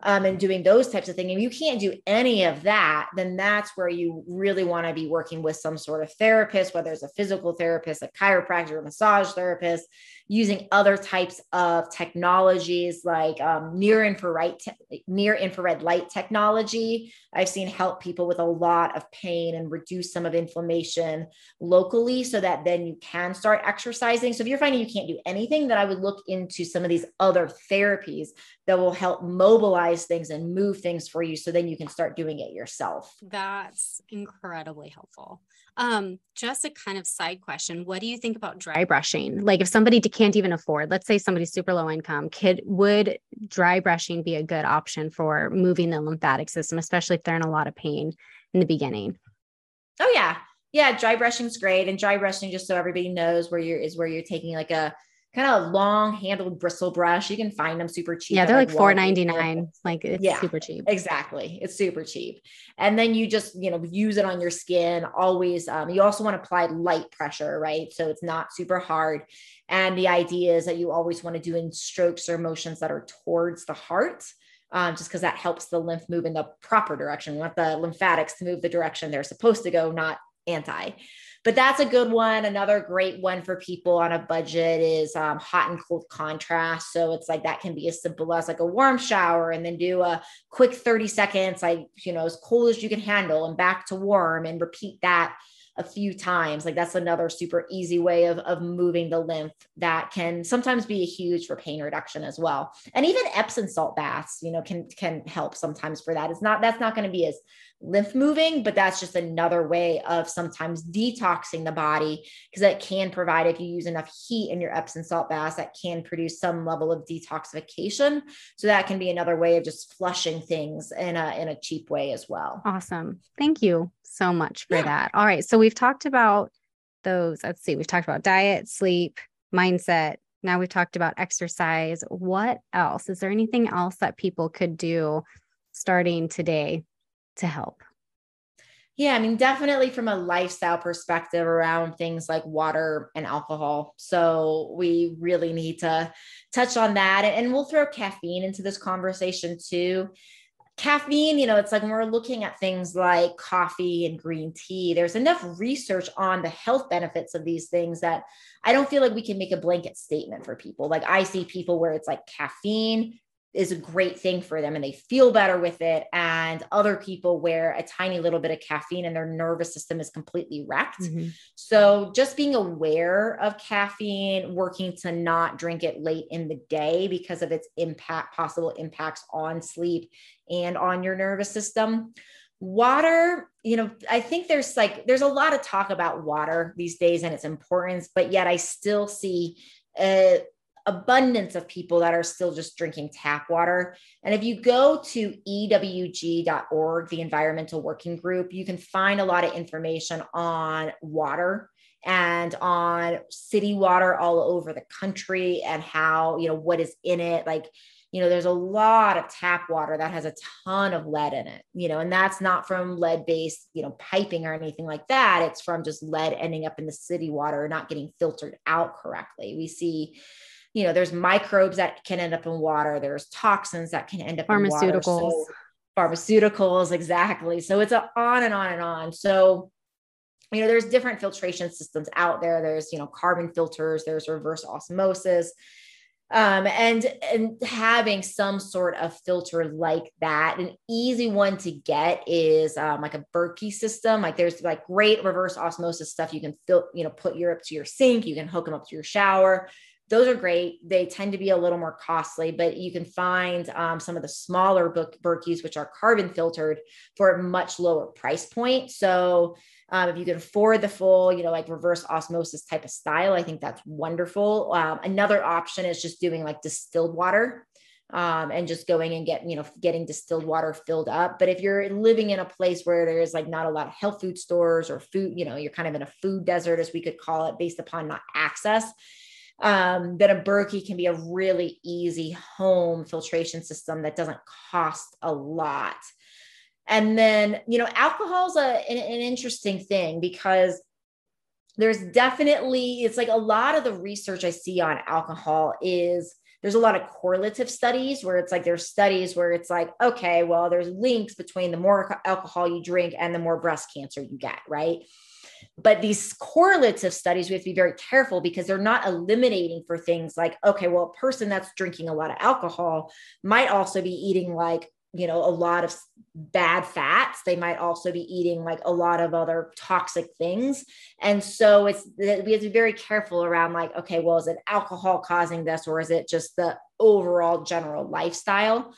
um, and doing those types of things. If you can't do any of that, then that's where you really want to be working with some sort of therapist, whether it's a physical therapist, a chiropractor, a massage therapist, using other types of technologies like um, near infrared te- near infrared light technology. I've seen help people with a lot of pain and reduce some of inflammation locally, so that then you can start exercising. So if you're finding you can't do anything, then I would look into some of these other therapies that will help mobilize things and move things for you, so then you can start doing it yourself. That's incredibly helpful. Um, just a kind of side question. What do you think about dry brushing? Like if somebody can't even afford, let's say somebody's super low income, could would dry brushing be a good option for moving the lymphatic system, especially if they're in a lot of pain in the beginning? Oh yeah. Yeah, dry brushing is great. And dry brushing, just so everybody knows where you're is where you're taking like a kind of long handled bristle brush. You can find them super cheap. Yeah, they're like, like four ninety nine. Like it's yeah, super cheap. Exactly, it's super cheap. And then you just you know use it on your skin. Always. Um, you also want to apply light pressure, right? So it's not super hard. And the idea is that you always want to do in strokes or motions that are towards the heart. Um, just because that helps the lymph move in the proper direction. We want the lymphatics to move the direction they're supposed to go, not anti but that's a good one. Another great one for people on a budget is um, hot and cold contrast. So it's like that can be as simple as like a warm shower and then do a quick 30 seconds, like, you know, as cold as you can handle and back to warm and repeat that a few times. Like that's another super easy way of, of moving the lymph that can sometimes be a huge for pain reduction as well. And even Epsom salt baths, you know, can can help sometimes for that. It's not that's not going to be as lymph moving, but that's just another way of sometimes detoxing the body because that can provide, if you use enough heat in your Epsom salt baths, that can produce some level of detoxification. So that can be another way of just flushing things in a in a cheap way as well. Awesome. Thank you so much for yeah. that. All right. So we've talked about those. Let's see, we've talked about diet, sleep, mindset. Now we've talked about exercise. What else? Is there anything else that people could do starting today to help? Yeah, I mean, definitely from a lifestyle perspective around things like water and alcohol. So we really need to touch on that. And we'll throw caffeine into this conversation too. caffeine, you know, it's like when we're looking at things like coffee and green tea, there's enough research on the health benefits of these things that I don't feel like we can make a blanket statement for people. Like I see people where it's like caffeine is a great thing for them and they feel better with it. And other people where a tiny little bit of caffeine and their nervous system is completely wrecked. Mm-hmm. So just being aware of caffeine, working to not drink it late in the day because of its impact, possible impacts on sleep and on your nervous system water you know i think there's like there's a lot of talk about water these days and its importance but yet i still see a abundance of people that are still just drinking tap water and if you go to ewg.org the environmental working group you can find a lot of information on water and on city water all over the country and how you know what is in it like you know, there's a lot of tap water that has a ton of lead in it, you know, and that's not from lead based, you know, piping or anything like that. It's from just lead ending up in the city water, not getting filtered out correctly. We see, you know, there's microbes that can end up in water, there's toxins that can end up pharmaceuticals. So, pharmaceuticals, exactly. So it's a on and on and on. So, you know, there's different filtration systems out there. There's, you know, carbon filters, there's reverse osmosis um, and and having some sort of filter like that an easy one to get is um, like a berkey system like there's like great reverse osmosis stuff you can fill you know put your up to your sink you can hook them up to your shower those are great they tend to be a little more costly but you can find um, some of the smaller book berkeys which are carbon filtered for a much lower price point so um, if you can afford the full, you know, like reverse osmosis type of style, I think that's wonderful. Um, another option is just doing like distilled water um, and just going and get, you know, getting distilled water filled up. But if you're living in a place where there's like not a lot of health food stores or food, you know, you're kind of in a food desert, as we could call it, based upon not access, um, then a Berkey can be a really easy home filtration system that doesn't cost a lot. And then, you know, alcohol is a, an, an interesting thing because there's definitely, it's like a lot of the research I see on alcohol is there's a lot of correlative studies where it's like there's studies where it's like, okay, well, there's links between the more alcohol you drink and the more breast cancer you get, right? But these correlates of studies, we have to be very careful because they're not eliminating for things like, okay, well, a person that's drinking a lot of alcohol might also be eating like you know a lot of bad fats. They might also be eating like a lot of other toxic things. And so it's we have to be very careful around like okay well is it alcohol causing this or is it just the overall general lifestyle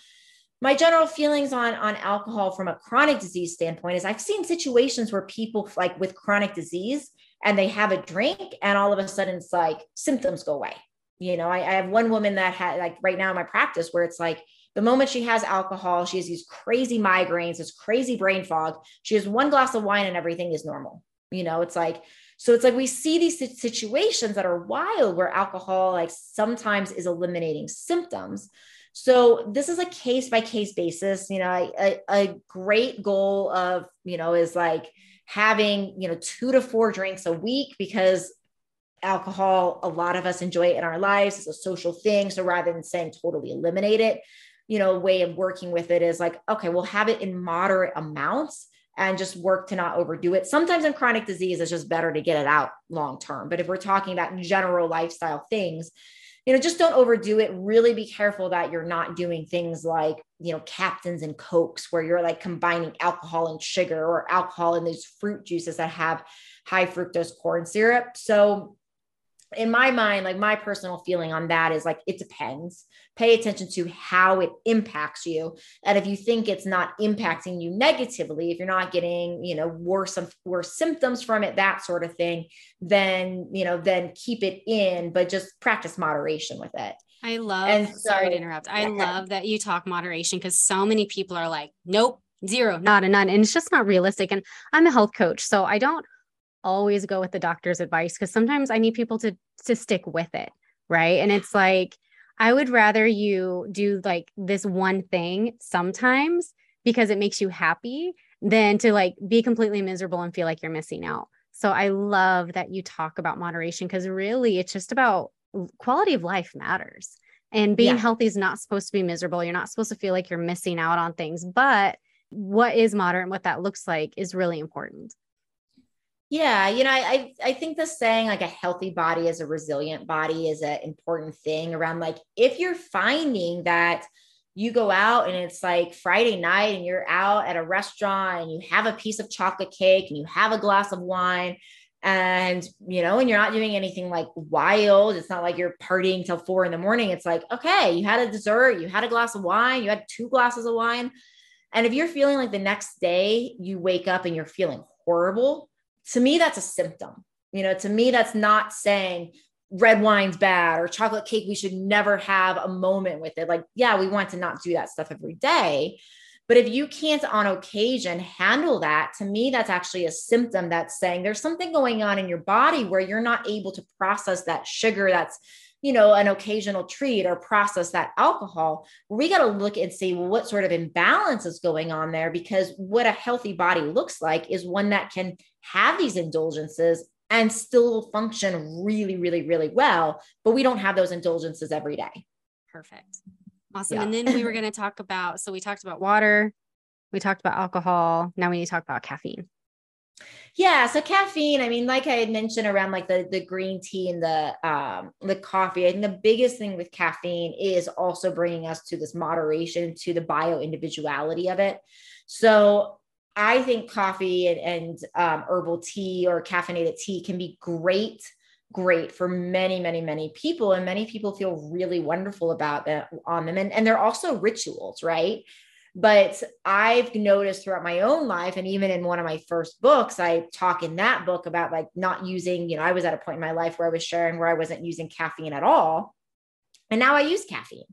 my general feelings on on alcohol from a chronic disease standpoint is i've seen situations where people like with chronic disease and they have a drink and all of a sudden it's like symptoms go away you know i, I have one woman that had like right now in my practice where it's like the moment she has alcohol, she has these crazy migraines, this crazy brain fog. She has one glass of wine and everything is normal. You know, it's like, so it's like we see these situations that are wild where alcohol, like sometimes, is eliminating symptoms. So this is a case by case basis. You know, a, great goal of, you know, is like having, you know, two to four drinks a week because alcohol, a lot of us enjoy it in our lives. It's a social thing. So rather than saying totally eliminate it, you know, way of working with it is like, okay, we'll have it in moderate amounts and just work to not overdo it. Sometimes in chronic disease, it's just better to get it out long term. But if we're talking about general lifestyle things, you know, just don't overdo it. Really be careful that you're not doing things like, you know, captains and cokes where you're like combining alcohol and sugar or alcohol and these fruit juices that have high fructose corn syrup. So in my mind, like my personal feeling on that is like it depends. Pay attention to how it impacts you. And if you think it's not impacting you negatively, if you're not getting, you know, worse worse symptoms from it, that sort of thing, then, you know, then keep it in, but just practice moderation with it. I love and so, sorry to interrupt. I yeah. love that you talk moderation because so many people are like, nope, zero, not a none. And it's just not realistic. And I'm a health coach. So I don't always go with the doctor's advice because sometimes I need people to to stick with it, right? And it's like I would rather you do like this one thing sometimes because it makes you happy than to like be completely miserable and feel like you're missing out. So I love that you talk about moderation because really it's just about quality of life matters. And being yeah. healthy is not supposed to be miserable. You're not supposed to feel like you're missing out on things. But what is moderate and what that looks like is really important. Yeah, you know, I I think the saying like a healthy body is a resilient body is an important thing around like if you're finding that you go out and it's like Friday night and you're out at a restaurant and you have a piece of chocolate cake and you have a glass of wine and you know and you're not doing anything like wild it's not like you're partying till four in the morning it's like okay you had a dessert you had a glass of wine you had two glasses of wine. And if you're feeling like the next day you wake up and you're feeling horrible to me that's a symptom. You know to me that's not saying red wine's bad or chocolate cake we should never have a moment with it. Like yeah we want to not do that stuff every day. But if you can't on occasion handle that, to me, that's actually a symptom that's saying there's something going on in your body where you're not able to process that sugar that's you know, an occasional treat or process that alcohol, we got to look and see well, what sort of imbalance is going on there because what a healthy body looks like is one that can have these indulgences and still function really, really, really well. But we don't have those indulgences every day. Perfect. Awesome. Yeah. And then we were going to talk about so we talked about water, we talked about alcohol. Now we need to talk about caffeine. Yeah, so caffeine, I mean, like I had mentioned around like the the green tea and the um the coffee, I think the biggest thing with caffeine is also bringing us to this moderation to the bio individuality of it. So I think coffee and, and um, herbal tea or caffeinated tea can be great great for many many many people and many people feel really wonderful about that on them and, and they're also rituals right but i've noticed throughout my own life and even in one of my first books i talk in that book about like not using you know i was at a point in my life where i was sharing where i wasn't using caffeine at all. And now i use caffeine.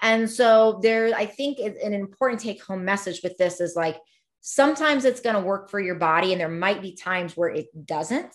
And so there i think an important take home message with this is like sometimes it's going to work for your body and there might be times where it doesn't.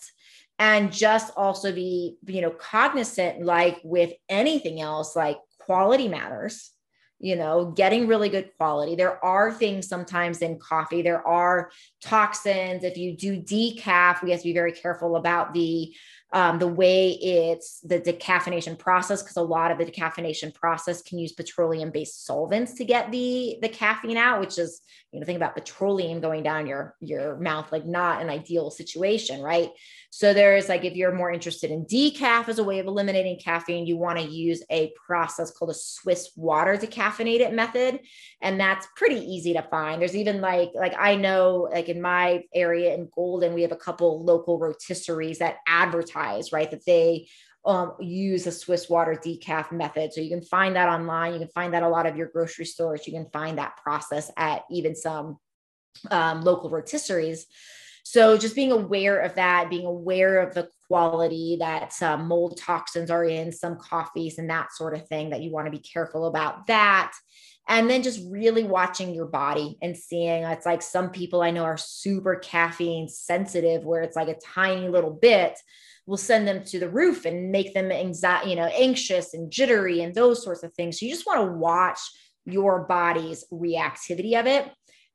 And just also be you know cognizant like with anything else like quality matters you know getting really good quality. There are things sometimes in coffee there are toxins. If you do decaf we have to be very careful about the um, the way it's the decaffeination process because a lot of the decaffeination process can use petroleum based solvents to get the the caffeine out which is you know think about petroleum going down your your mouth like not an ideal situation right? So there's like if you're more interested in decaf as a way of eliminating caffeine you want to use a process called a swiss water decaffeinated method and that's pretty easy to find there's even like like i know like in my area in golden we have a couple local rotisseries that advertise right that they um, use a Swiss water decaf method. So you can find that online. You can find that a lot of your grocery stores. You can find that process at even some um, local rotisseries. So just being aware of that, being aware of the quality that um, mold toxins are in some coffees and that sort of thing, that you want to be careful about that. And then just really watching your body and seeing it's like some people I know are super caffeine sensitive, where it's like a tiny little bit will send them to the roof and make them anxiety, you know, anxious and jittery and those sorts of things. So you just want to watch your body's reactivity of it.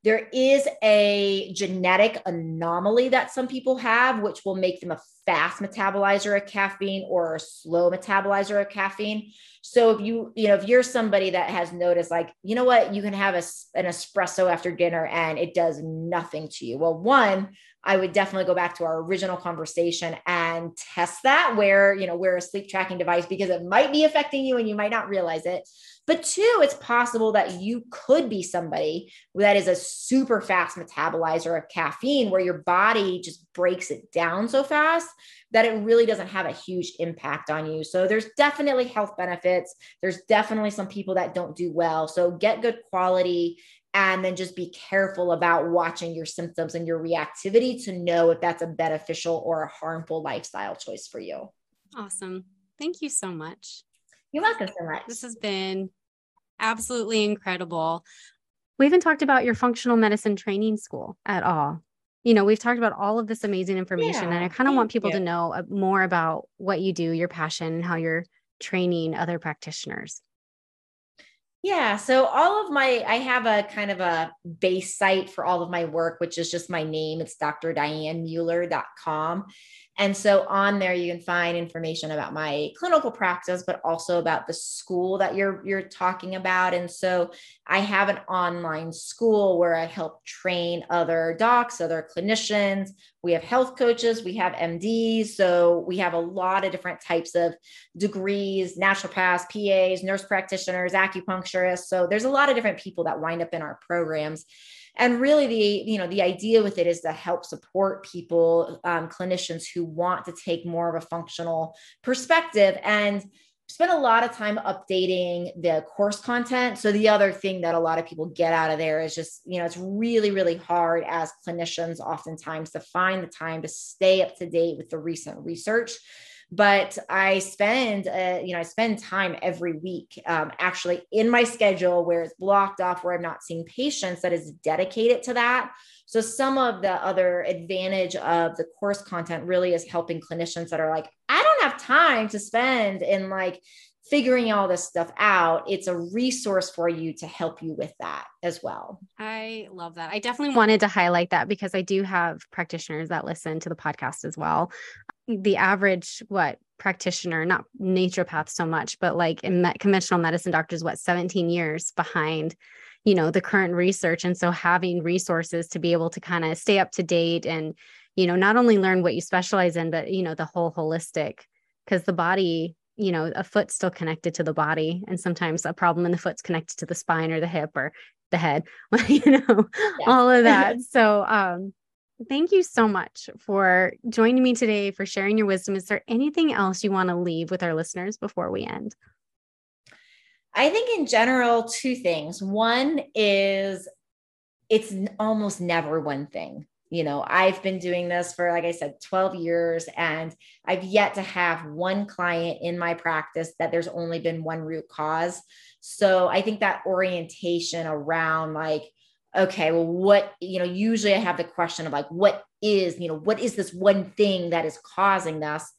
There is a genetic anomaly that some people have, which will make them a fast metabolizer of caffeine or a slow metabolizer of caffeine. So if you, you know, if you're somebody that has noticed, like, you know what, you can have a, an espresso after dinner and it does nothing to you. Well, one, I would definitely go back to our original conversation and test that where, you know, wear a sleep tracking device because it might be affecting you and you might not realize it. But two, it's possible that you could be somebody that is a super fast metabolizer of caffeine where your body just breaks it down so fast that it really doesn't have a huge impact on you. So there's definitely health benefits. There's definitely some people that don't do well. So get good quality and then just be careful about watching your symptoms and your reactivity to know if that's a beneficial or a harmful lifestyle choice for you. Awesome. Thank you so much. You're welcome so much. This has been absolutely incredible. We haven't talked about your functional medicine training school at all. You know, we've talked about all of this amazing information, yeah, and I kind of want people you. to know uh, more about what you do, your passion, how you're training other practitioners. Yeah. So all of my, I have a kind of a base site for all of my work, which is just my name. It's drdianemueller.com. And so on there, you can find information about my clinical practice, but also about the school that you're you're talking about. And so I have an online school where I help train other docs, other clinicians. We have health coaches, we have MDs. So we have a lot of different types of degrees, naturopaths, PAs, nurse practitioners, acupuncturists. So there's a lot of different people that wind up in our programs and really the you know the idea with it is to help support people um, clinicians who want to take more of a functional perspective and spend a lot of time updating the course content. So the other thing that a lot of people get out of there is just you know it's really really hard as clinicians oftentimes to find the time to stay up to date with the recent research but I spend, uh, you know, I spend time every week um, actually in my schedule where it's blocked off, where I'm not seeing patients that is dedicated to that. So some of the other advantage of the course content really is helping clinicians that are like, I don't have time to spend in like figuring all this stuff out, it's a resource for you to help you with that as well. I love that. I definitely wanted to highlight that because I do have practitioners that listen to the podcast as well the average what practitioner not naturopath so much but like in conventional medicine doctors what 17 years behind you know the current research. And so having resources to be able to kind of stay up to date and you know not only learn what you specialize in but you know the whole holistic because the body you know a foot's still connected to the body. And sometimes a problem in the foot's connected to the spine or the hip or the head you know yes. all of that. So um Thank you so much for joining me today, for sharing your wisdom. Is there anything else you want to leave with our listeners before we end? I think, in general, two things. One is it's almost never one thing. You know, I've been doing this for, like I said, 12 years, and I've yet to have one client in my practice that there's only been one root cause. So I think that orientation around like, okay, well, what, you know, usually I have the question of like, what is, you know, what is this one thing that is causing this?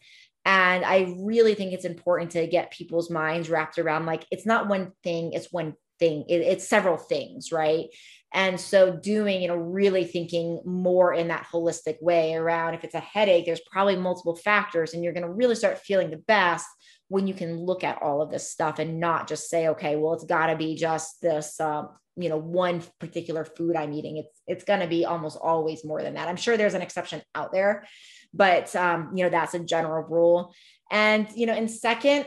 And I really think it's important to get people's minds wrapped around like, it's not one thing, it's one thing, it, it's several things, right? And so, doing, you know, really thinking more in that holistic way around if it's a headache, there's probably multiple factors, and you're going to really start feeling the best when you can look at all of this stuff and not just say, okay, well, it's got to be just this, um, you know one particular food i'm eating it's it's going to be almost always more than that i'm sure there's an exception out there but um, you know that's a general rule and you know in second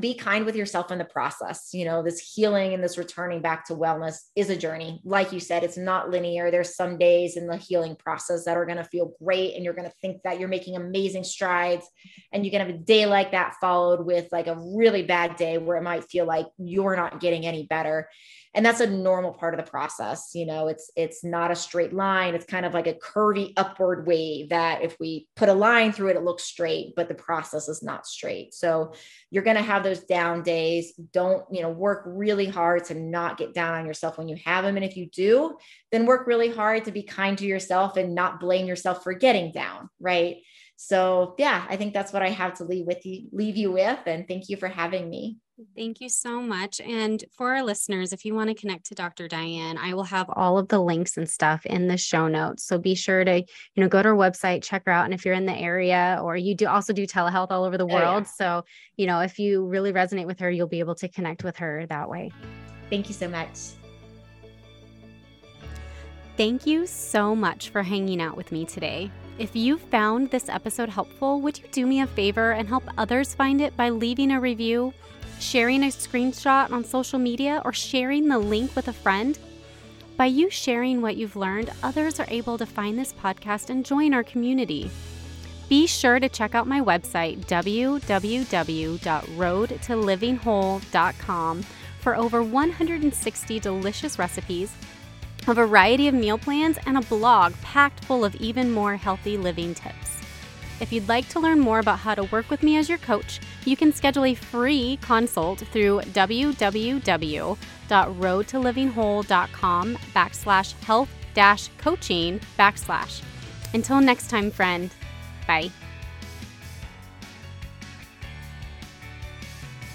be kind with yourself in the process. You know, this healing and this returning back to wellness is a journey. Like you said, it's not linear. There's some days in the healing process that are going to feel great and you're going to think that you're making amazing strides. And going to have a day like that followed with like a really bad day where it might feel like you're not getting any better and that's a normal part of the process you know it's it's not a straight line. It's kind of like a curvy upward wave that if we put a line through it it looks straight but the process is not straight. So you're going to have those down days. Don't you know work really hard to not get down on yourself when you have them and if you do then work really hard to be kind to yourself and not blame yourself for getting down right so yeah i think that's what i have to leave with you leave you with and thank you for having me Thank you so much. And for our listeners, if you want to connect to Dr. Diane, I will have all of the links and stuff in the show notes. So be sure to, you know, go to our website, check her out. And if you're in the area or you do also do telehealth all over the world. Oh, yeah. So, you know, if you really resonate with her, you'll be able to connect with her that way. Thank you so much. Thank you so much for hanging out with me today. If you found this episode helpful, would you do me a favor and help others find it by leaving a review? sharing a screenshot on social media, or sharing the link with a friend. By you sharing what you've learned, others are able to find this podcast and join our community. Be sure to check out my website, www.roadtolivingwhole.com, for over 160 delicious recipes, a variety of meal plans, and a blog packed full of even more healthy living tips. If you'd like to learn more about how to work with me as your coach, you can schedule a free consult through www.roadtolivingwhole.com backslash health dash coaching backslash. Until next time, friend. Bye.